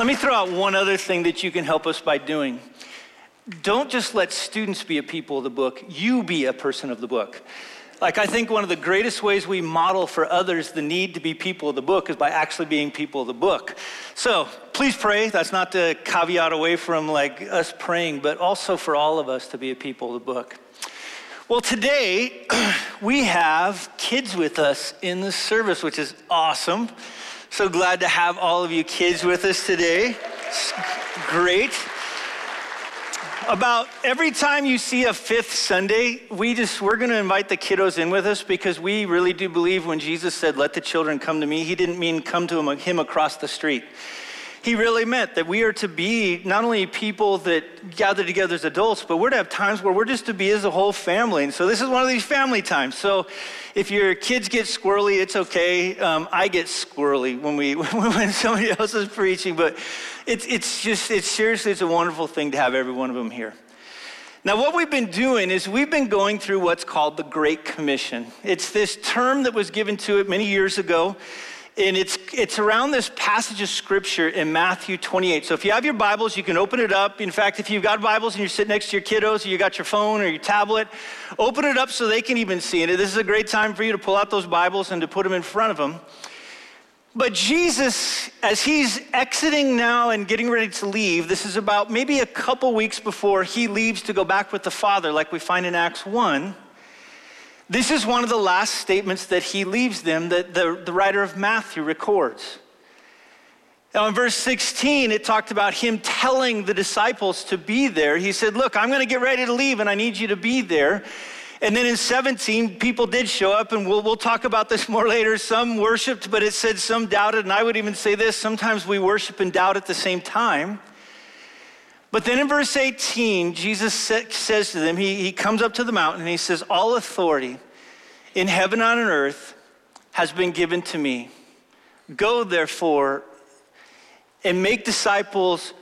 Let me throw out one other thing that you can help us by doing. Don't just let students be a people of the book, you be a person of the book. Like, I think one of the greatest ways we model for others the need to be people of the book is by actually being people of the book. So please pray. That's not to caveat away from like us praying, but also for all of us to be a people of the book. Well, today we have kids with us in the service, which is awesome. So glad to have all of you kids with us today. It's great about every time you see a fifth Sunday, we just we're going to invite the kiddos in with us because we really do believe when Jesus said, "Let the children come to me," he didn't mean come to him, him across the street he really meant that we are to be not only people that gather together as adults, but we're to have times where we're just to be as a whole family. And so this is one of these family times. So if your kids get squirrely, it's okay. Um, I get squirrely when we when somebody else is preaching, but it's it's just it's seriously it's a wonderful thing to have every one of them here. Now, what we've been doing is we've been going through what's called the Great Commission. It's this term that was given to it many years ago and it's, it's around this passage of scripture in Matthew 28. So if you have your Bibles, you can open it up. In fact, if you've got Bibles and you're sitting next to your kiddos, or you got your phone or your tablet, open it up so they can even see it. This is a great time for you to pull out those Bibles and to put them in front of them. But Jesus, as he's exiting now and getting ready to leave, this is about maybe a couple weeks before he leaves to go back with the Father, like we find in Acts 1. This is one of the last statements that he leaves them that the, the writer of Matthew records. Now, in verse 16, it talked about him telling the disciples to be there. He said, Look, I'm going to get ready to leave and I need you to be there. And then in 17, people did show up, and we'll, we'll talk about this more later. Some worshiped, but it said some doubted. And I would even say this sometimes we worship and doubt at the same time. But then in verse 18, Jesus says to them, he, he comes up to the mountain and he says, All authority in heaven and on earth has been given to me. Go therefore and make disciples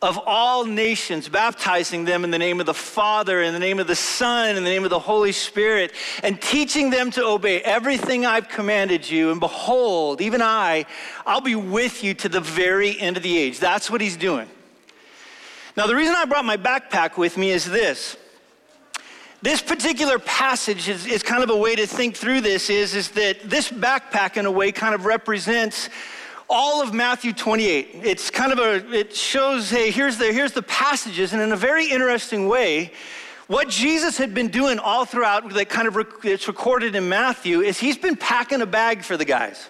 of all nations, baptizing them in the name of the Father, in the name of the Son, in the name of the Holy Spirit, and teaching them to obey everything I've commanded you. And behold, even I, I'll be with you to the very end of the age. That's what he's doing. Now, the reason I brought my backpack with me is this. This particular passage is, is kind of a way to think through this is, is that this backpack, in a way, kind of represents all of Matthew 28. It's kind of a, it shows, hey, here's the, here's the passages, and in a very interesting way, what Jesus had been doing all throughout, that kind of, it's recorded in Matthew, is he's been packing a bag for the guys.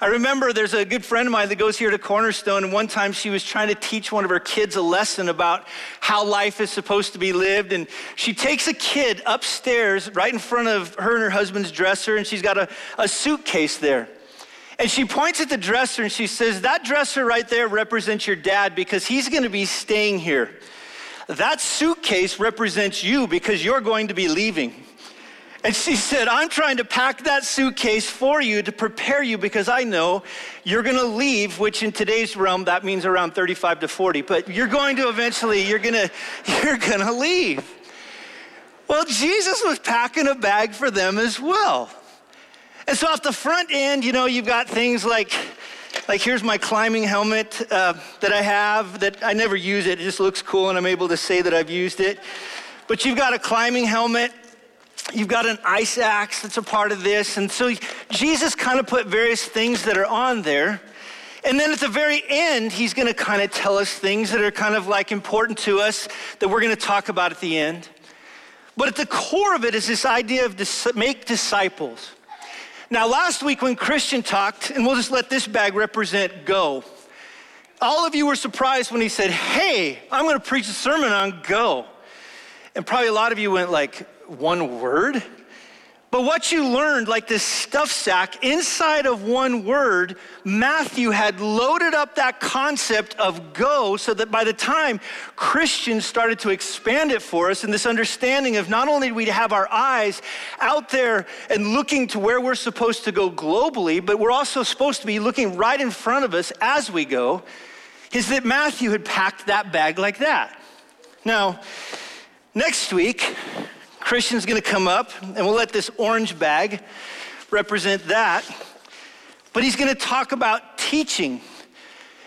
I remember there's a good friend of mine that goes here to Cornerstone, and one time she was trying to teach one of her kids a lesson about how life is supposed to be lived. And she takes a kid upstairs right in front of her and her husband's dresser, and she's got a, a suitcase there. And she points at the dresser and she says, That dresser right there represents your dad because he's going to be staying here. That suitcase represents you because you're going to be leaving. And she said, I'm trying to pack that suitcase for you to prepare you because I know you're going to leave, which in today's realm, that means around 35 to 40, but you're going to eventually, you're going to, you're going to leave. Well, Jesus was packing a bag for them as well. And so off the front end, you know, you've got things like, like here's my climbing helmet uh, that I have that I never use it. It just looks cool and I'm able to say that I've used it. But you've got a climbing helmet You've got an ice axe that's a part of this. And so Jesus kind of put various things that are on there. And then at the very end, he's going to kind of tell us things that are kind of like important to us that we're going to talk about at the end. But at the core of it is this idea of dis- make disciples. Now, last week when Christian talked, and we'll just let this bag represent go, all of you were surprised when he said, Hey, I'm going to preach a sermon on go. And probably a lot of you went like, one word. But what you learned, like this stuff sack, inside of one word, Matthew had loaded up that concept of go so that by the time Christians started to expand it for us, and this understanding of not only do we have our eyes out there and looking to where we're supposed to go globally, but we're also supposed to be looking right in front of us as we go, is that Matthew had packed that bag like that. Now, next week, Christian's to come up, and we'll let this orange bag represent that. But he's to talk about teaching.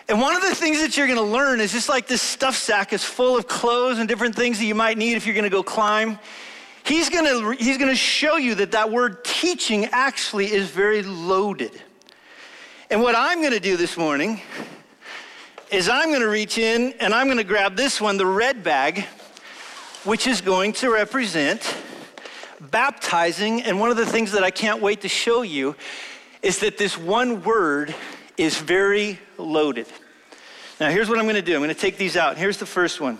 And one of the things that you're to learn is just like this stuff sack is full of clothes and different things that you might need if you're to go climb. He's to he's to show you that that word teaching actually is very loaded. And what I'm to do this morning is I'm to reach in and I'm to grab this one, the red bag, which is going to represent baptizing. And one of the things that I can't wait to show you is that this one word is very loaded. Now, here's what I'm going to do I'm going to take these out. Here's the first one.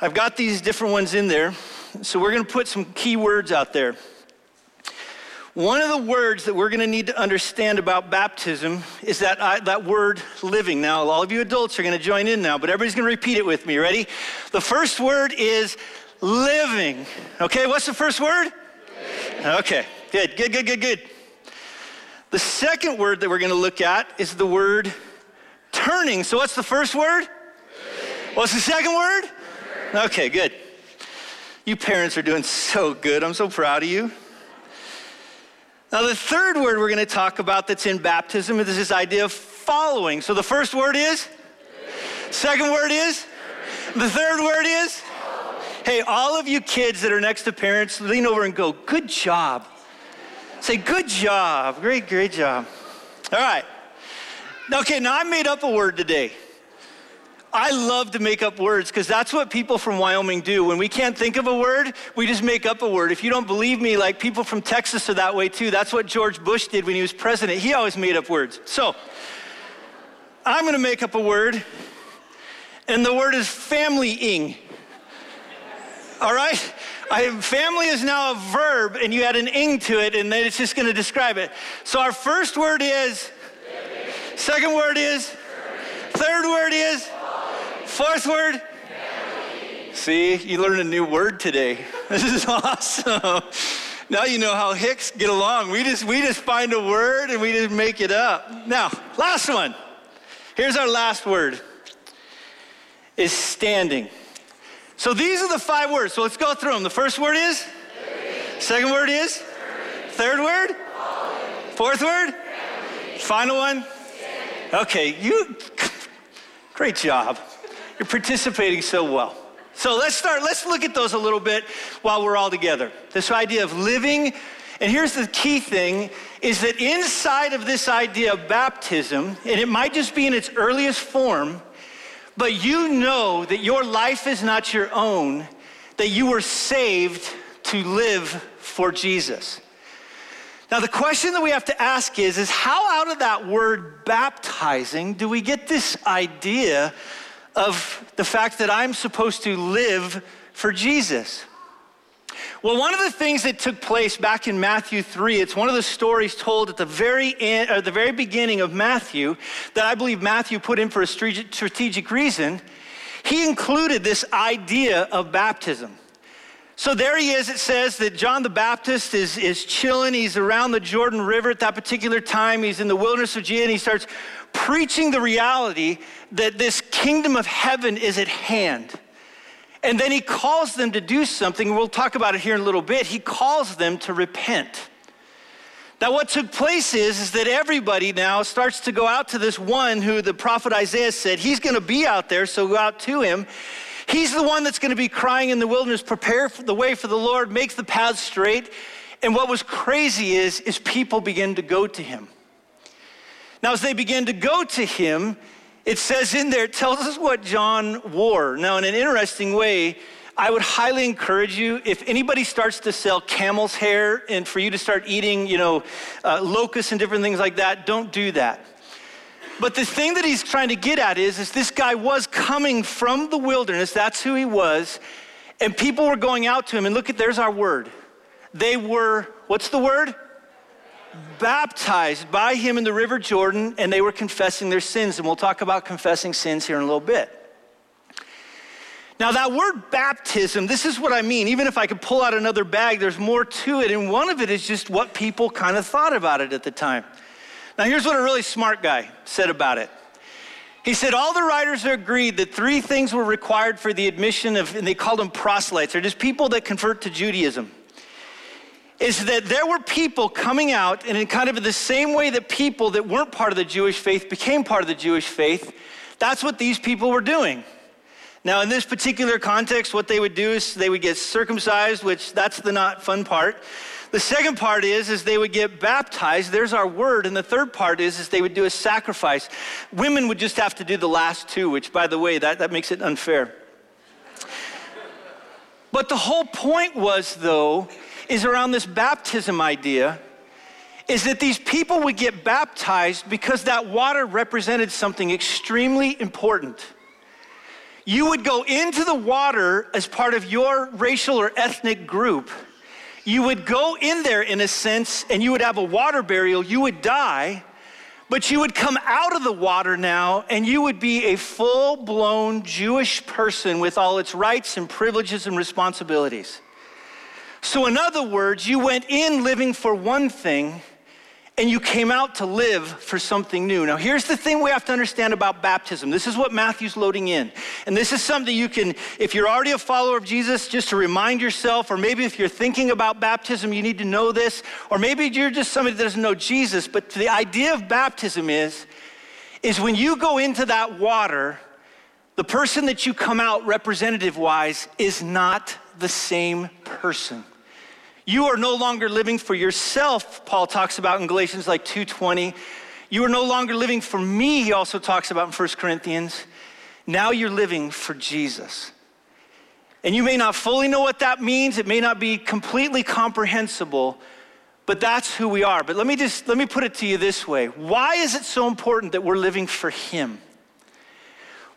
I've got these different ones in there, so we're going to put some key words out there. One of the words that we're going to need to understand about baptism is that, I, that word living. Now, all of you adults are going to join in now, but everybody's going to repeat it with me. Ready? The first word is living. Okay, what's the first word? Okay, good, good, good, good, good. The second word that we're going to look at is the word turning. So, what's the first word? What's the second word? Okay, good. You parents are doing so good. I'm so proud of you. Now, the third word we're going to talk about that's in baptism is this idea of following. So, the first word is? Second word is? The third word is? Hey, all of you kids that are next to parents, lean over and go, good job. Say, good job. Great, great job. All right. Okay, now I made up a word today. I love to make up words because that's what people from Wyoming do. When we can't think of a word, we just make up a word. If you don't believe me, like people from Texas are that way too. That's what George Bush did when he was president. He always made up words. So, I'm going to make up a word, and the word is family-ing. All right? I, family is now a verb, and you add an ing to it, and then it's just going to describe it. So our first word is, second word is, third word is, fourth word. See, you learned a new word today. This is awesome. Now you know how Hicks get along. We just we just find a word and we just make it up. Now, last one. Here's our last word. Is standing. So these are the five words. So let's go through them. The first word is? Second word is? Third word? Fourth word? Final one? Okay, you, great job. You're participating so well. So let's start, let's look at those a little bit while we're all together. This idea of living, and here's the key thing is that inside of this idea of baptism, and it might just be in its earliest form, but you know that your life is not your own, that you were saved to live for Jesus. Now, the question that we have to ask is, is how out of that word baptizing do we get this idea of the fact that I'm supposed to live for Jesus? Well, one of the things that took place back in Matthew 3, it's one of the stories told at the very end, or the very beginning of Matthew that I believe Matthew put in for a strategic reason. He included this idea of baptism. So there he is. It says that John the Baptist is, is chilling. He's around the Jordan River at that particular time. He's in the wilderness of Judea and he starts preaching the reality that this kingdom of heaven is at hand. And then he calls them to do something. We'll talk about it here in a little bit. He calls them to repent. Now, what took place is, is that everybody now starts to go out to this one who the prophet Isaiah said he's going to be out there, so go out to him. He's the one that's going to be crying in the wilderness, prepare the way for the Lord, make the path straight. And what was crazy is, is people begin to go to him. Now, as they began to go to him, it says in there, it tells us what John wore. Now, in an interesting way, I would highly encourage you, if anybody starts to sell camel's hair and for you to start eating, you know, uh, locusts and different things like that, don't do that. But the thing that he's trying to get at is, is this guy was coming from the wilderness. That's who he was. And people were going out to him. And look at, there's our word. They were, what's the word? Baptized by him in the River Jordan, and they were confessing their sins. And we'll talk about confessing sins here in a little bit. Now, that word baptism, this is what I mean. Even if I could pull out another bag, there's more to it. And one of it is just what people kind of thought about it at the time. Now, here's what a really smart guy said about it. He said, All the writers are agreed that three things were required for the admission of, and they called them proselytes, or just people that convert to Judaism. Is that there were people coming out, and in kind of the same way that people that weren't part of the Jewish faith became part of the Jewish faith, that's what these people were doing. Now, in this particular context, what they would do is they would get circumcised, which that's the not fun part. The second part is, is they would get baptized. There's our word. And the third part is, is they would do a sacrifice. Women would just have to do the last two, which, by the way, that, that makes it unfair. but the whole point was, though, is around this baptism idea is that these people would get baptized because that water represented something extremely important. You would go into the water as part of your racial or ethnic group you would go in there in a sense and you would have a water burial, you would die, but you would come out of the water now and you would be a full blown Jewish person with all its rights and privileges and responsibilities. So, in other words, you went in living for one thing and you came out to live for something new. Now, here's the thing we have to understand about baptism. This is what Matthew's loading in. And this is something you can, if you're already a follower of Jesus, just to remind yourself, or maybe if you're thinking about baptism, you need to know this, or maybe you're just somebody that doesn't know Jesus. But the idea of baptism is, is when you go into that water, the person that you come out representative wise is not the same person. You are no longer living for yourself, Paul talks about in Galatians like 2:20. You are no longer living for me, he also talks about in 1 Corinthians. Now you're living for Jesus. And you may not fully know what that means, it may not be completely comprehensible, but that's who we are. But let me just let me put it to you this way. Why is it so important that we're living for him?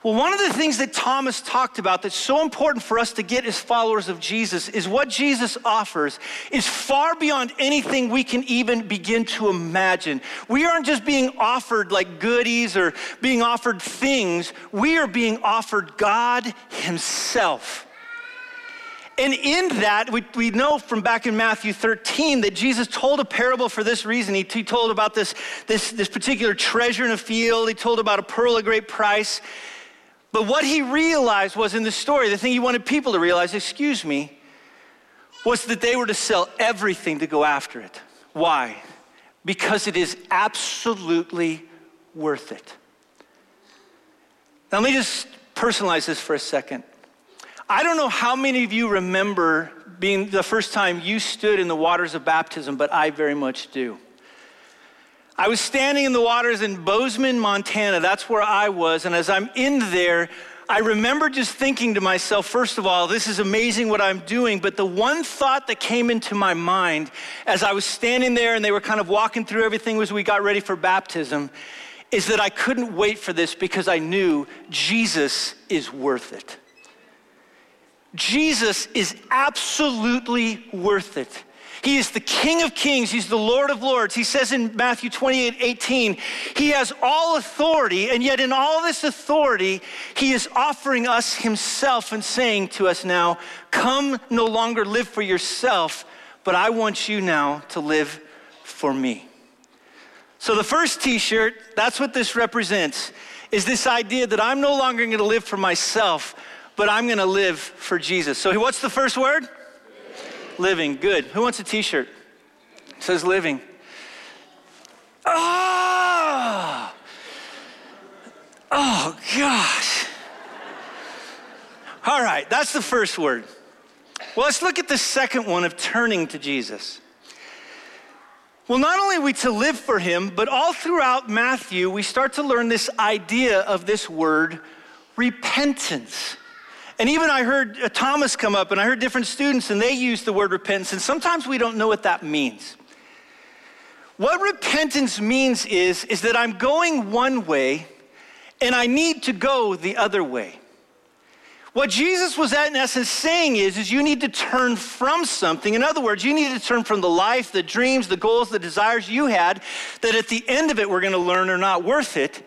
Well, one of the things that Thomas talked about that's so important for us to get as followers of Jesus is what Jesus offers is far beyond anything we can even begin to imagine. We aren't just being offered like goodies or being offered things, we are being offered God Himself. And in that, we, we know from back in Matthew 13 that Jesus told a parable for this reason. He, he told about this, this, this particular treasure in a field, he told about a pearl of great price. But what he realized was in the story, the thing he wanted people to realize, excuse me, was that they were to sell everything to go after it. Why? Because it is absolutely worth it. Now, let me just personalize this for a second. I don't know how many of you remember being the first time you stood in the waters of baptism, but I very much do. I was standing in the waters in Bozeman, Montana. That's where I was. And as I'm in there, I remember just thinking to myself, first of all, this is amazing what I'm doing. But the one thought that came into my mind as I was standing there and they were kind of walking through everything as we got ready for baptism is that I couldn't wait for this because I knew Jesus is worth it. Jesus is absolutely worth it. He is the King of Kings. He's the Lord of Lords. He says in Matthew 28 18, He has all authority, and yet in all this authority, He is offering us Himself and saying to us now, Come no longer live for yourself, but I want you now to live for me. So the first t shirt, that's what this represents, is this idea that I'm no longer going to live for myself, but I'm going to live for Jesus. So what's the first word? Living. Good. Who wants a t shirt? says living. Oh, oh gosh. All right, that's the first word. Well, let's look at the second one of turning to Jesus. Well, not only are we to live for him, but all throughout Matthew, we start to learn this idea of this word repentance. And even I heard uh, Thomas come up, and I heard different students, and they use the word repentance, and sometimes we don't know what that means. What repentance means is, is that I'm going one way, and I need to go the other way. What Jesus was at, in essence saying is, is you need to turn from something. In other words, you need to turn from the life, the dreams, the goals, the desires you had that at the end of it we're going to learn are not worth it.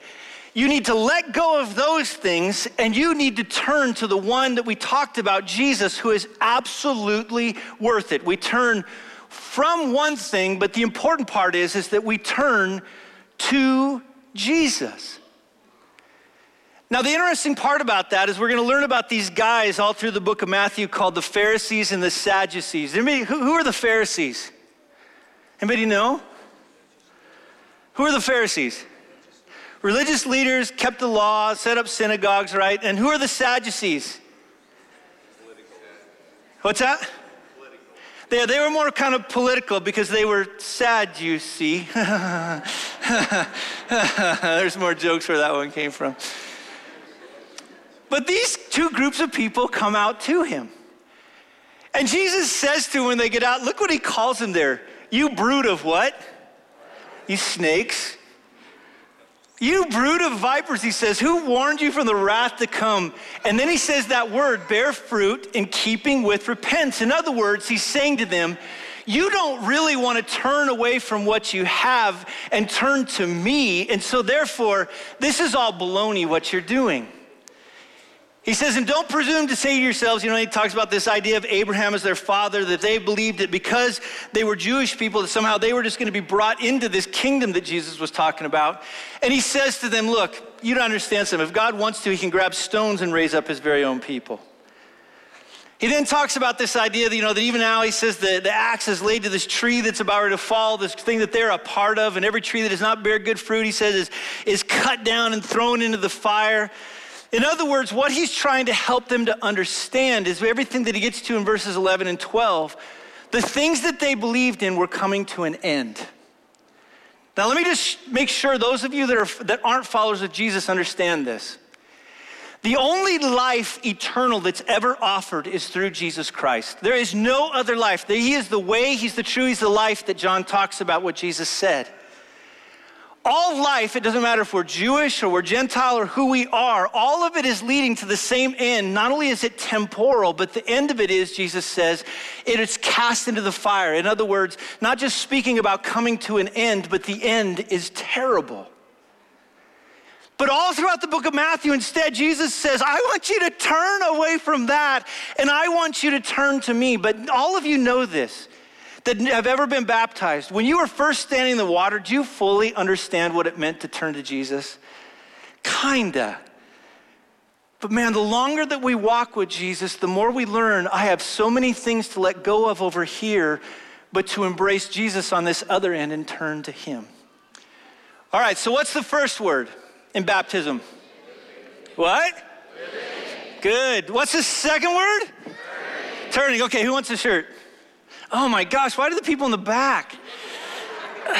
You need to let go of those things and you need to turn to the one that we talked about, Jesus, who is absolutely worth it. We turn from one thing, but the important part is, is that we turn to Jesus. Now, the interesting part about that is we're going to learn about these guys all through the book of Matthew called the Pharisees and the Sadducees. Anybody who are the Pharisees? Anybody know? Who are the Pharisees? Religious leaders kept the law, set up synagogues, right? And who are the Sadducees? What's that? They, they were more kind of political because they were sad, you see. There's more jokes where that one came from. But these two groups of people come out to him. And Jesus says to them when they get out, look what he calls them there. You brood of what? You snakes. You brood of vipers, he says, who warned you from the wrath to come? And then he says that word, bear fruit in keeping with repentance. In other words, he's saying to them, you don't really want to turn away from what you have and turn to me. And so, therefore, this is all baloney what you're doing. He says, and don't presume to say to yourselves, you know, he talks about this idea of Abraham as their father, that they believed that because they were Jewish people, that somehow they were just going to be brought into this kingdom that Jesus was talking about. And he says to them, look, you don't understand something. If God wants to, he can grab stones and raise up his very own people. He then talks about this idea that, you know, that even now he says the, the axe is laid to this tree that's about to fall, this thing that they're a part of, and every tree that does not bear good fruit, he says, is, is cut down and thrown into the fire. In other words, what he's trying to help them to understand is everything that he gets to in verses 11 and 12. The things that they believed in were coming to an end. Now, let me just make sure those of you that, are, that aren't followers of Jesus understand this. The only life eternal that's ever offered is through Jesus Christ. There is no other life. He is the way, He's the truth, He's the life that John talks about, what Jesus said all life, it doesn't matter if we're Jewish or we're Gentile or who we are, all of it is leading to the same end. Not only is it temporal, but the end of it is, Jesus says, it is cast into the fire. In other words, not just speaking about coming to an end, but the end is terrible. But all throughout the book of Matthew, instead, Jesus says, I want you to turn away from that and I want you to turn to me. But all of you know this that have ever been baptized, when you were first standing in the water, do you fully understand what it meant to turn to Jesus? Kinda. But man, the longer that we walk with Jesus, the more we learn I have so many things to let go of over here, but to embrace Jesus on this other end and turn to Him. All right, so what's the first word in baptism? What? Good. What's the second word? Turning. Turning. Okay, who wants a shirt? Oh my gosh, why do the people in the back?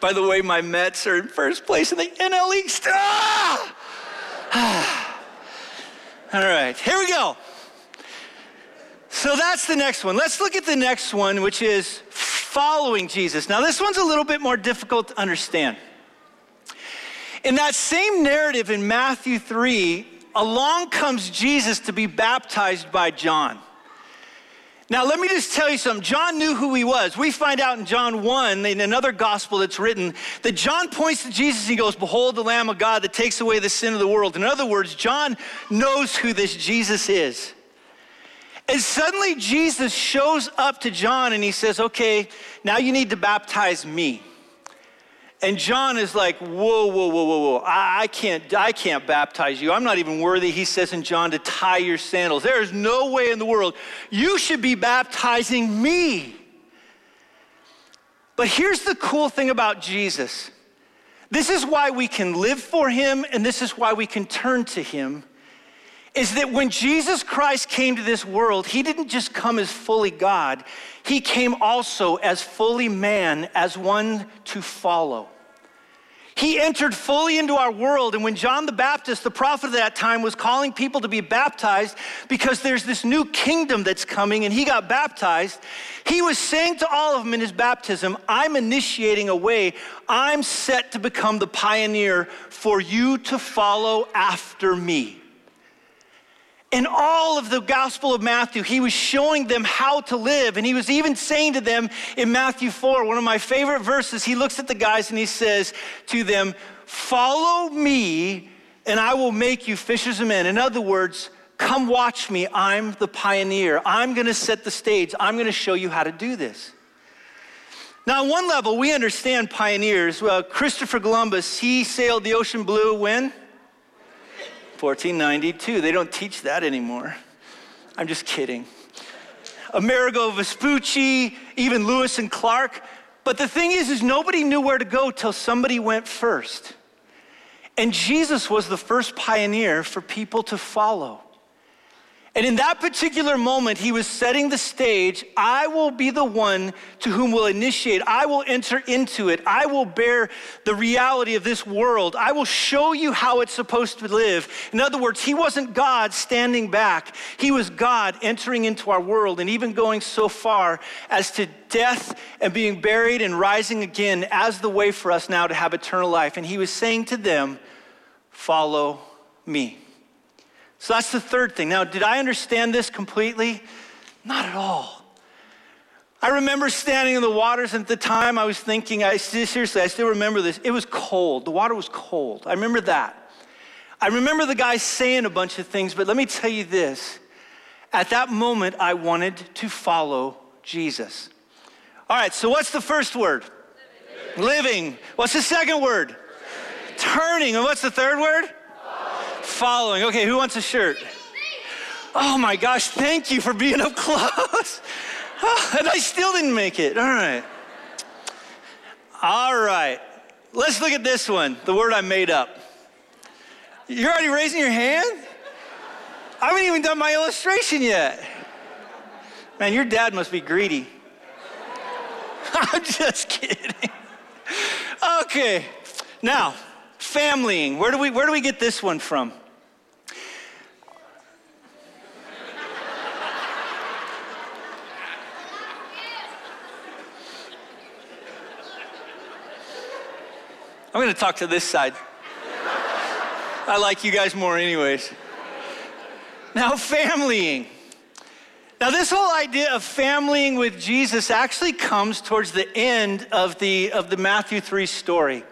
By the way, my Mets are in first place in the NL East. Ah! All right, here we go. So that's the next one. Let's look at the next one, which is following Jesus. Now, this one's a little bit more difficult to understand. In that same narrative in Matthew 3, along comes Jesus to be baptized by John. Now, let me just tell you something. John knew who he was. We find out in John 1, in another gospel that's written, that John points to Jesus and he goes, Behold the Lamb of God that takes away the sin of the world. In other words, John knows who this Jesus is. And suddenly Jesus shows up to John and he says, Okay, now you need to baptize me. And John is like, whoa, whoa, whoa, whoa, whoa. I, I, can't, I can't baptize you. I'm not even worthy, he says in John, to tie your sandals. There is no way in the world. You should be baptizing me. But here's the cool thing about Jesus. This is why we can live for him, and this is why we can turn to him. Is that when Jesus Christ came to this world, he didn't just come as fully God, he came also as fully man, as one to follow. He entered fully into our world. And when John the Baptist, the prophet of that time, was calling people to be baptized because there's this new kingdom that's coming and he got baptized, he was saying to all of them in his baptism, I'm initiating a way. I'm set to become the pioneer for you to follow after me. In all of the Gospel of Matthew, he was showing them how to live. And he was even saying to them in Matthew 4, one of my favorite verses, he looks at the guys and he says to them, Follow me, and I will make you fishers of men. In other words, come watch me. I'm the pioneer. I'm going to set the stage. I'm going to show you how to do this. Now, on one level, we understand pioneers. Well, Christopher Columbus, he sailed the ocean blue when? 1492. They don't teach that anymore. I'm just kidding. Amerigo Vespucci, even Lewis and Clark. But the thing is, is nobody knew where to go till somebody went first. And Jesus was the first pioneer for people to follow. And in that particular moment, he was setting the stage. I will be the one to whom will initiate. I will enter into it. I will bear the reality of this world. I will show you how it's supposed to live. In other words, he wasn't God standing back. He was God entering into our world and even going so far as to death and being buried and rising again as the way for us now to have eternal life. And he was saying to them, Follow me. So that's the third thing. Now, did I understand this completely? Not at all. I remember standing in the waters, and at the time I was thinking, I seriously, I still remember this. It was cold. The water was cold. I remember that. I remember the guy saying a bunch of things, but let me tell you this. At that moment, I wanted to follow Jesus. All right, so what's the first word? Living. Living. What's the second word? Turning. Turning. And what's the third word? Following. Okay, who wants a shirt? Oh my gosh, thank you for being up close. And I still didn't make it. All right. All right. Let's look at this one, the word I made up. You're already raising your hand? I haven't even done my illustration yet. Man, your dad must be greedy. I'm just kidding. Okay. Now, familying. Where do we where do we get this one from? I'm going to talk to this side. I like you guys more, anyways. Now, familying. Now, this whole idea of familying with Jesus actually comes towards the end of the, of the Matthew 3 story.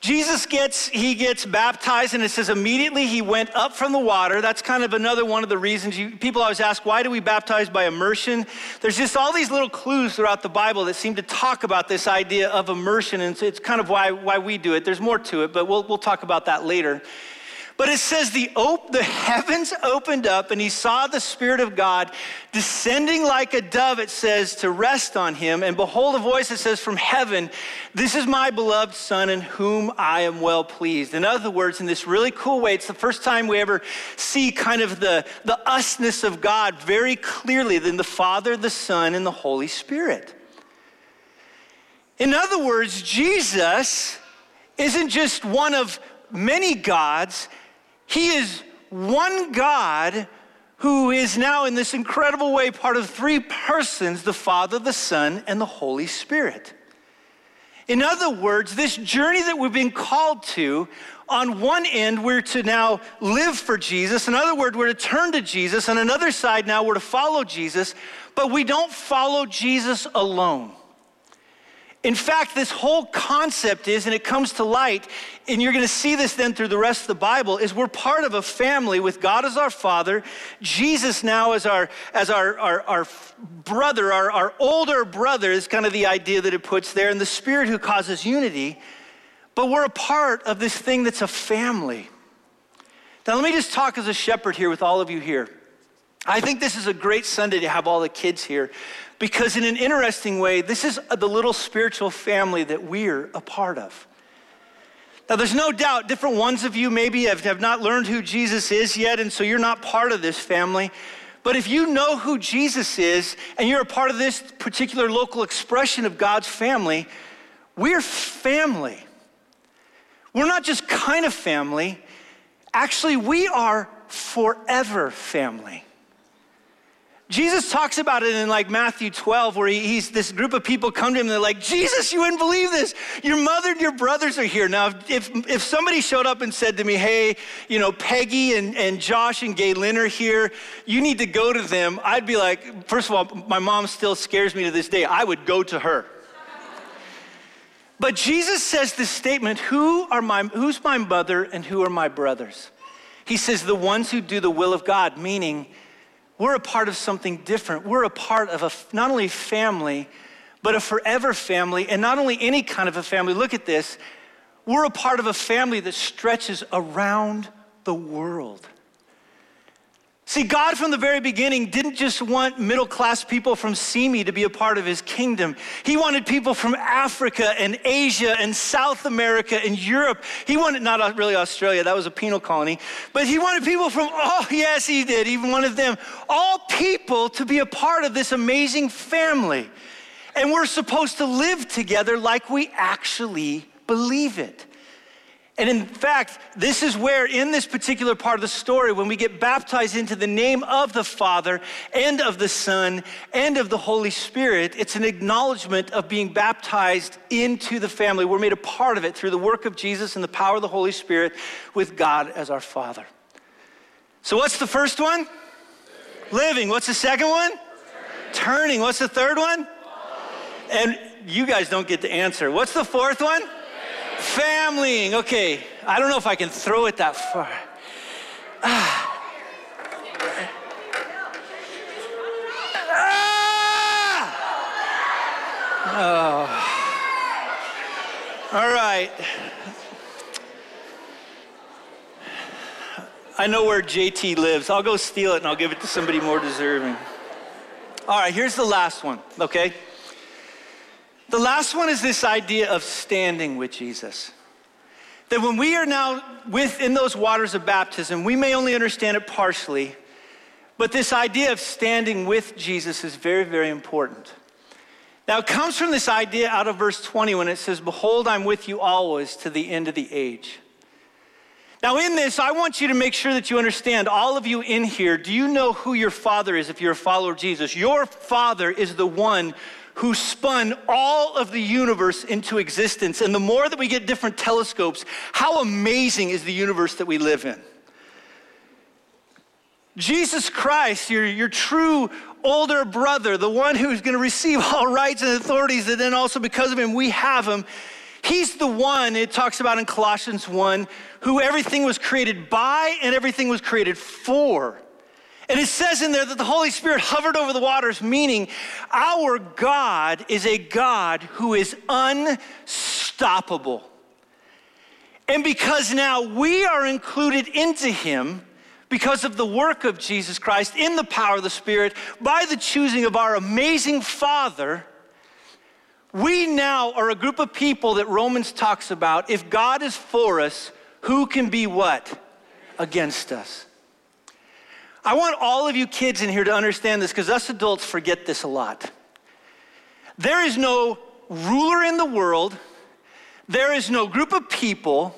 Jesus gets, he gets baptized, and it says immediately he went up from the water. That's kind of another one of the reasons you, people always ask, why do we baptize by immersion? There's just all these little clues throughout the Bible that seem to talk about this idea of immersion, and it's kind of why, why we do it. There's more to it, but we'll, we'll talk about that later. But it says the, op- the heavens opened up and he saw the Spirit of God descending like a dove, it says, to rest on him. And behold, a voice that says from heaven, This is my beloved Son in whom I am well pleased. In other words, in this really cool way, it's the first time we ever see kind of the, the usness of God very clearly than the Father, the Son, and the Holy Spirit. In other words, Jesus isn't just one of many gods, he is one God who is now in this incredible way part of three persons the Father, the Son, and the Holy Spirit. In other words, this journey that we've been called to, on one end, we're to now live for Jesus. In other words, we're to turn to Jesus. On another side, now we're to follow Jesus, but we don't follow Jesus alone. In fact, this whole concept is, and it comes to light, and you're going to see this then through the rest of the Bible, is we're part of a family with God as our Father, Jesus now as our, as our, our, our brother, our, our older brother is kind of the idea that it puts there, and the Spirit who causes unity. But we're a part of this thing that's a family. Now, let me just talk as a shepherd here with all of you here. I think this is a great Sunday to have all the kids here because, in an interesting way, this is the little spiritual family that we're a part of. Now, there's no doubt different ones of you maybe have, have not learned who Jesus is yet, and so you're not part of this family. But if you know who Jesus is and you're a part of this particular local expression of God's family, we're family. We're not just kind of family, actually, we are forever family. Jesus talks about it in like Matthew 12, where he, he's this group of people come to him and they're like, Jesus, you wouldn't believe this. Your mother and your brothers are here. Now, if, if somebody showed up and said to me, hey, you know, Peggy and, and Josh and Galen are here, you need to go to them, I'd be like, first of all, my mom still scares me to this day. I would go to her. But Jesus says this statement, who are my, who's my mother and who are my brothers? He says, the ones who do the will of God, meaning, we're a part of something different. We're a part of a, not only family, but a forever family, and not only any kind of a family. Look at this. We're a part of a family that stretches around the world. See, God from the very beginning didn't just want middle class people from Simi to be a part of his kingdom. He wanted people from Africa and Asia and South America and Europe. He wanted, not really Australia, that was a penal colony, but he wanted people from, oh, yes, he did. even one of them, all people, to be a part of this amazing family. And we're supposed to live together like we actually believe it. And in fact, this is where, in this particular part of the story, when we get baptized into the name of the Father and of the Son and of the Holy Spirit, it's an acknowledgement of being baptized into the family. We're made a part of it through the work of Jesus and the power of the Holy Spirit with God as our Father. So, what's the first one? Living. What's the second one? Turning. What's the third one? And you guys don't get to answer. What's the fourth one? Familying. Okay, I don't know if I can throw it that far. Ah. Ah. Oh. All right. I know where JT lives. I'll go steal it and I'll give it to somebody more deserving. All right, here's the last one, okay? The last one is this idea of standing with Jesus. That when we are now within those waters of baptism, we may only understand it partially, but this idea of standing with Jesus is very, very important. Now, it comes from this idea out of verse 20 when it says, Behold, I'm with you always to the end of the age. Now, in this, I want you to make sure that you understand, all of you in here, do you know who your father is if you're a follower of Jesus? Your father is the one who spun all of the universe into existence. And the more that we get different telescopes, how amazing is the universe that we live in? Jesus Christ, your, your true older brother, the one who's going to receive all rights and authorities, and then also because of him, we have him. He's the one, it talks about in Colossians 1, who everything was created by and everything was created for. And it says in there that the Holy Spirit hovered over the waters, meaning our God is a God who is unstoppable. And because now we are included into Him, because of the work of Jesus Christ in the power of the Spirit, by the choosing of our amazing Father, we now are a group of people that Romans talks about. If God is for us, who can be what? Against us. I want all of you kids in here to understand this because us adults forget this a lot. There is no ruler in the world, there is no group of people,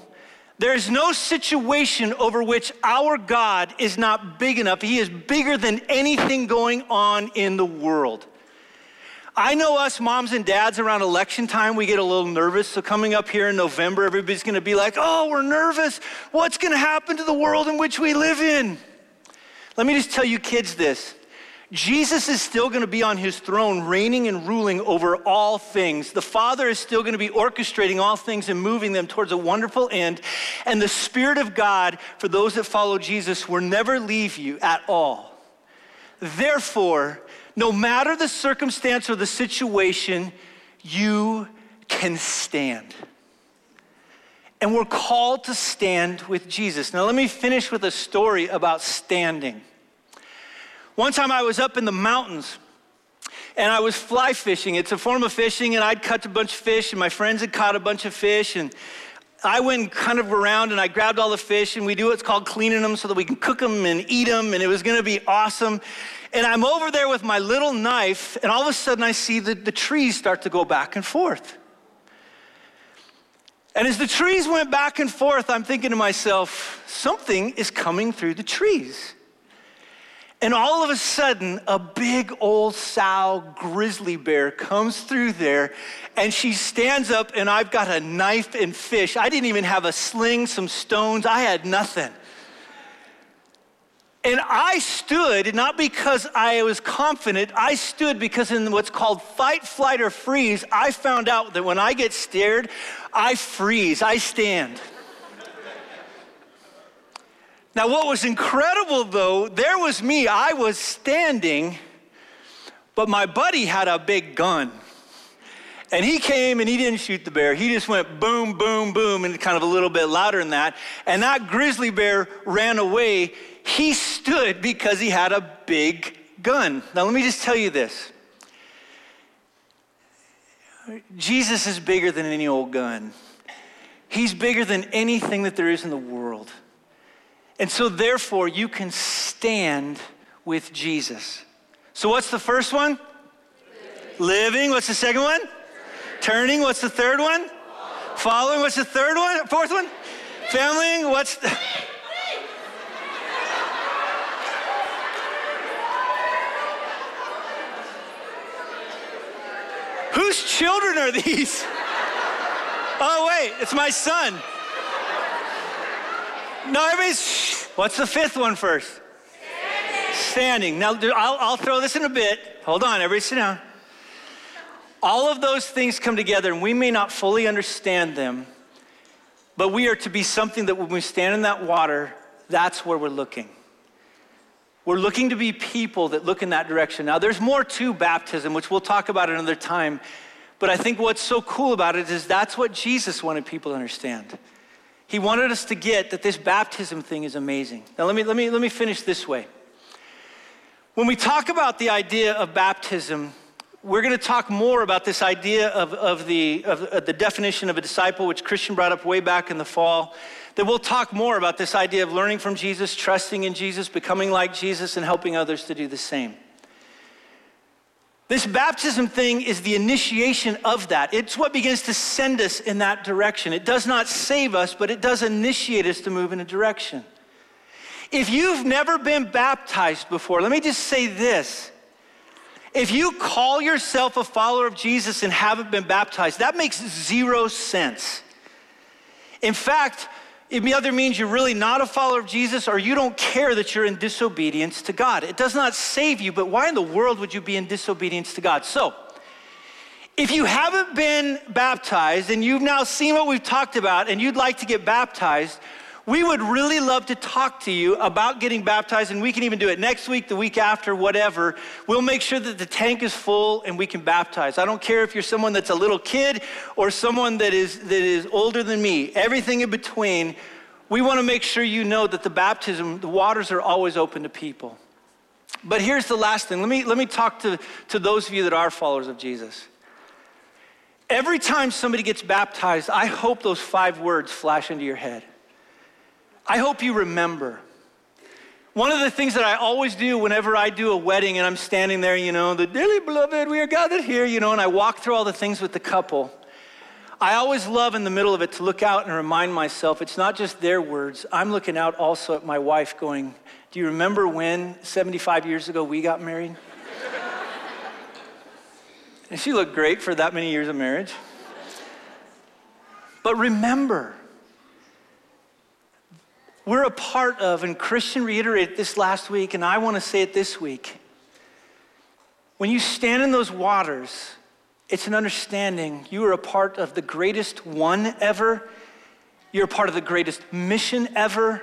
there is no situation over which our God is not big enough. He is bigger than anything going on in the world. I know us moms and dads around election time, we get a little nervous. So, coming up here in November, everybody's gonna be like, oh, we're nervous. What's gonna happen to the world in which we live in? Let me just tell you kids this. Jesus is still going to be on his throne, reigning and ruling over all things. The Father is still going to be orchestrating all things and moving them towards a wonderful end. And the Spirit of God, for those that follow Jesus, will never leave you at all. Therefore, no matter the circumstance or the situation, you can stand. And we're called to stand with Jesus. Now, let me finish with a story about standing. One time I was up in the mountains and I was fly fishing. It's a form of fishing, and I'd cut a bunch of fish, and my friends had caught a bunch of fish, and I went kind of around and I grabbed all the fish, and we do what's called cleaning them so that we can cook them and eat them, and it was gonna be awesome. And I'm over there with my little knife, and all of a sudden I see the, the trees start to go back and forth. And as the trees went back and forth, I'm thinking to myself, something is coming through the trees. And all of a sudden, a big old sow grizzly bear comes through there and she stands up, and I've got a knife and fish. I didn't even have a sling, some stones, I had nothing. And I stood, not because I was confident, I stood because in what's called fight, flight, or freeze, I found out that when I get scared, I freeze, I stand. now, what was incredible though, there was me, I was standing, but my buddy had a big gun. And he came and he didn't shoot the bear. He just went boom, boom, boom, and kind of a little bit louder than that. And that grizzly bear ran away he stood because he had a big gun. Now, let me just tell you this Jesus is bigger than any old gun, he's bigger than anything that there is in the world. And so, therefore, you can stand with Jesus. So, what's the first one? Living. Living. What's the second one? Turning. What's the third one? Following. What's the third one? Fourth one? Family. What's the. Children are these? Oh, wait, it's my son. No, everybody's. What's the fifth one first? Standing. Now, I'll, I'll throw this in a bit. Hold on, everybody sit down. All of those things come together, and we may not fully understand them, but we are to be something that when we stand in that water, that's where we're looking. We're looking to be people that look in that direction. Now, there's more to baptism, which we'll talk about another time. But I think what's so cool about it is that's what Jesus wanted people to understand. He wanted us to get that this baptism thing is amazing. Now, let me, let me, let me finish this way. When we talk about the idea of baptism, we're going to talk more about this idea of, of, the, of, of the definition of a disciple, which Christian brought up way back in the fall that we'll talk more about this idea of learning from Jesus, trusting in Jesus, becoming like Jesus, and helping others to do the same. This baptism thing is the initiation of that. It's what begins to send us in that direction. It does not save us, but it does initiate us to move in a direction. If you've never been baptized before, let me just say this. If you call yourself a follower of Jesus and haven't been baptized, that makes zero sense. In fact, it either means you're really not a follower of Jesus or you don't care that you're in disobedience to God. It does not save you, but why in the world would you be in disobedience to God? So, if you haven't been baptized and you've now seen what we've talked about and you'd like to get baptized, we would really love to talk to you about getting baptized, and we can even do it next week, the week after, whatever. We'll make sure that the tank is full and we can baptize. I don't care if you're someone that's a little kid or someone that is, that is older than me, everything in between. We want to make sure you know that the baptism, the waters are always open to people. But here's the last thing. Let me, let me talk to, to those of you that are followers of Jesus. Every time somebody gets baptized, I hope those five words flash into your head. I hope you remember. One of the things that I always do whenever I do a wedding and I'm standing there, you know, the dearly beloved, we are gathered here, you know, and I walk through all the things with the couple. I always love in the middle of it to look out and remind myself it's not just their words. I'm looking out also at my wife going, Do you remember when 75 years ago we got married? and she looked great for that many years of marriage. But remember, we're a part of, and Christian reiterated this last week, and I want to say it this week. When you stand in those waters, it's an understanding you are a part of the greatest one ever. You're a part of the greatest mission ever.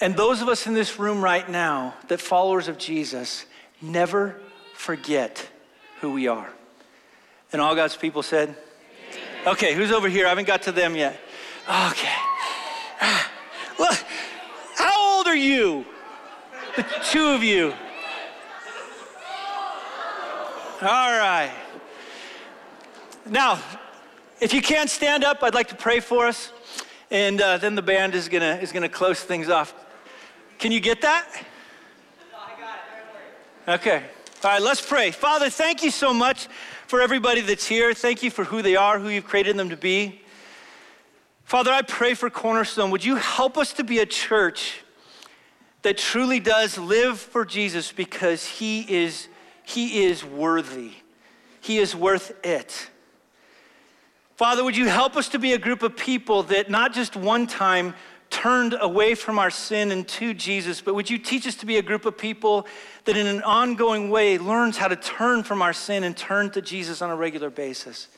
And those of us in this room right now that followers of Jesus never forget who we are. And all God's people said, Okay, who's over here? I haven't got to them yet. Okay. Look, how old are you? The two of you. All right. Now, if you can't stand up, I'd like to pray for us, and uh, then the band is gonna is gonna close things off. Can you get that? Okay. All right, let's pray. Father, thank you so much for everybody that's here. Thank you for who they are, who you've created them to be. Father, I pray for Cornerstone. Would you help us to be a church that truly does live for Jesus because he is, he is worthy. He is worth it. Father, would you help us to be a group of people that not just one time turned away from our sin and to Jesus, but would you teach us to be a group of people that in an ongoing way learns how to turn from our sin and turn to Jesus on a regular basis?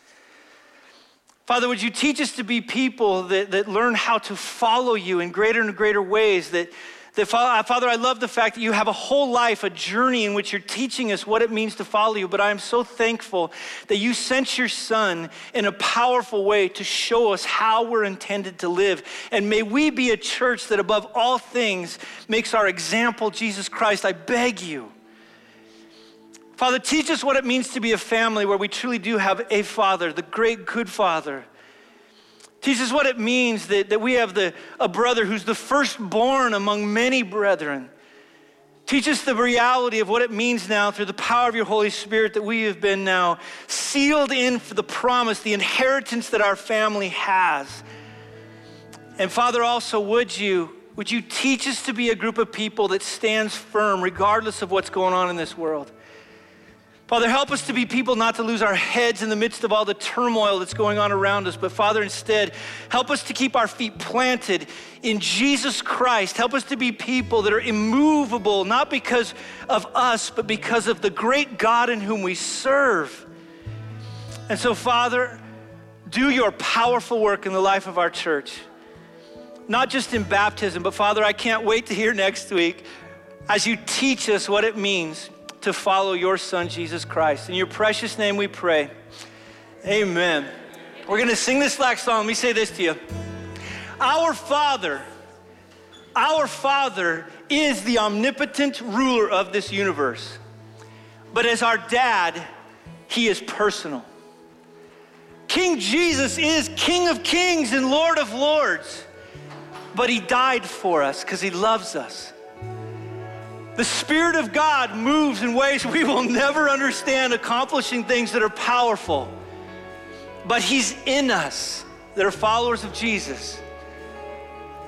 Father, would you teach us to be people that, that learn how to follow you in greater and greater ways, that, That, uh, Father, I love the fact that you have a whole life, a journey in which you're teaching us what it means to follow you. But I am so thankful that you sent your son in a powerful way to show us how we're intended to live. And may we be a church that, above all things, makes our example Jesus Christ. I beg you. Father, teach us what it means to be a family where we truly do have a father, the great good father Teach us what it means that, that we have the, a brother who's the firstborn among many brethren. Teach us the reality of what it means now through the power of your Holy Spirit that we have been now sealed in for the promise, the inheritance that our family has. And Father, also, would you, would you teach us to be a group of people that stands firm regardless of what's going on in this world? Father, help us to be people not to lose our heads in the midst of all the turmoil that's going on around us, but Father, instead, help us to keep our feet planted in Jesus Christ. Help us to be people that are immovable, not because of us, but because of the great God in whom we serve. And so, Father, do your powerful work in the life of our church, not just in baptism, but Father, I can't wait to hear next week as you teach us what it means to follow your son, Jesus Christ. In your precious name we pray. Amen. We're going to sing this last song. Let me say this to you. Our Father, our Father is the omnipotent ruler of this universe. But as our dad, he is personal. King Jesus is King of kings and Lord of lords. But he died for us because he loves us. The Spirit of God moves in ways we will never understand, accomplishing things that are powerful. But He's in us that are followers of Jesus.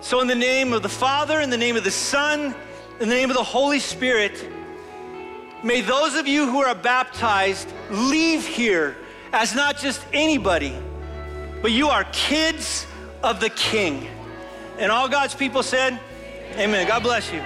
So, in the name of the Father, in the name of the Son, in the name of the Holy Spirit, may those of you who are baptized leave here as not just anybody, but you are kids of the King. And all God's people said, Amen. God bless you.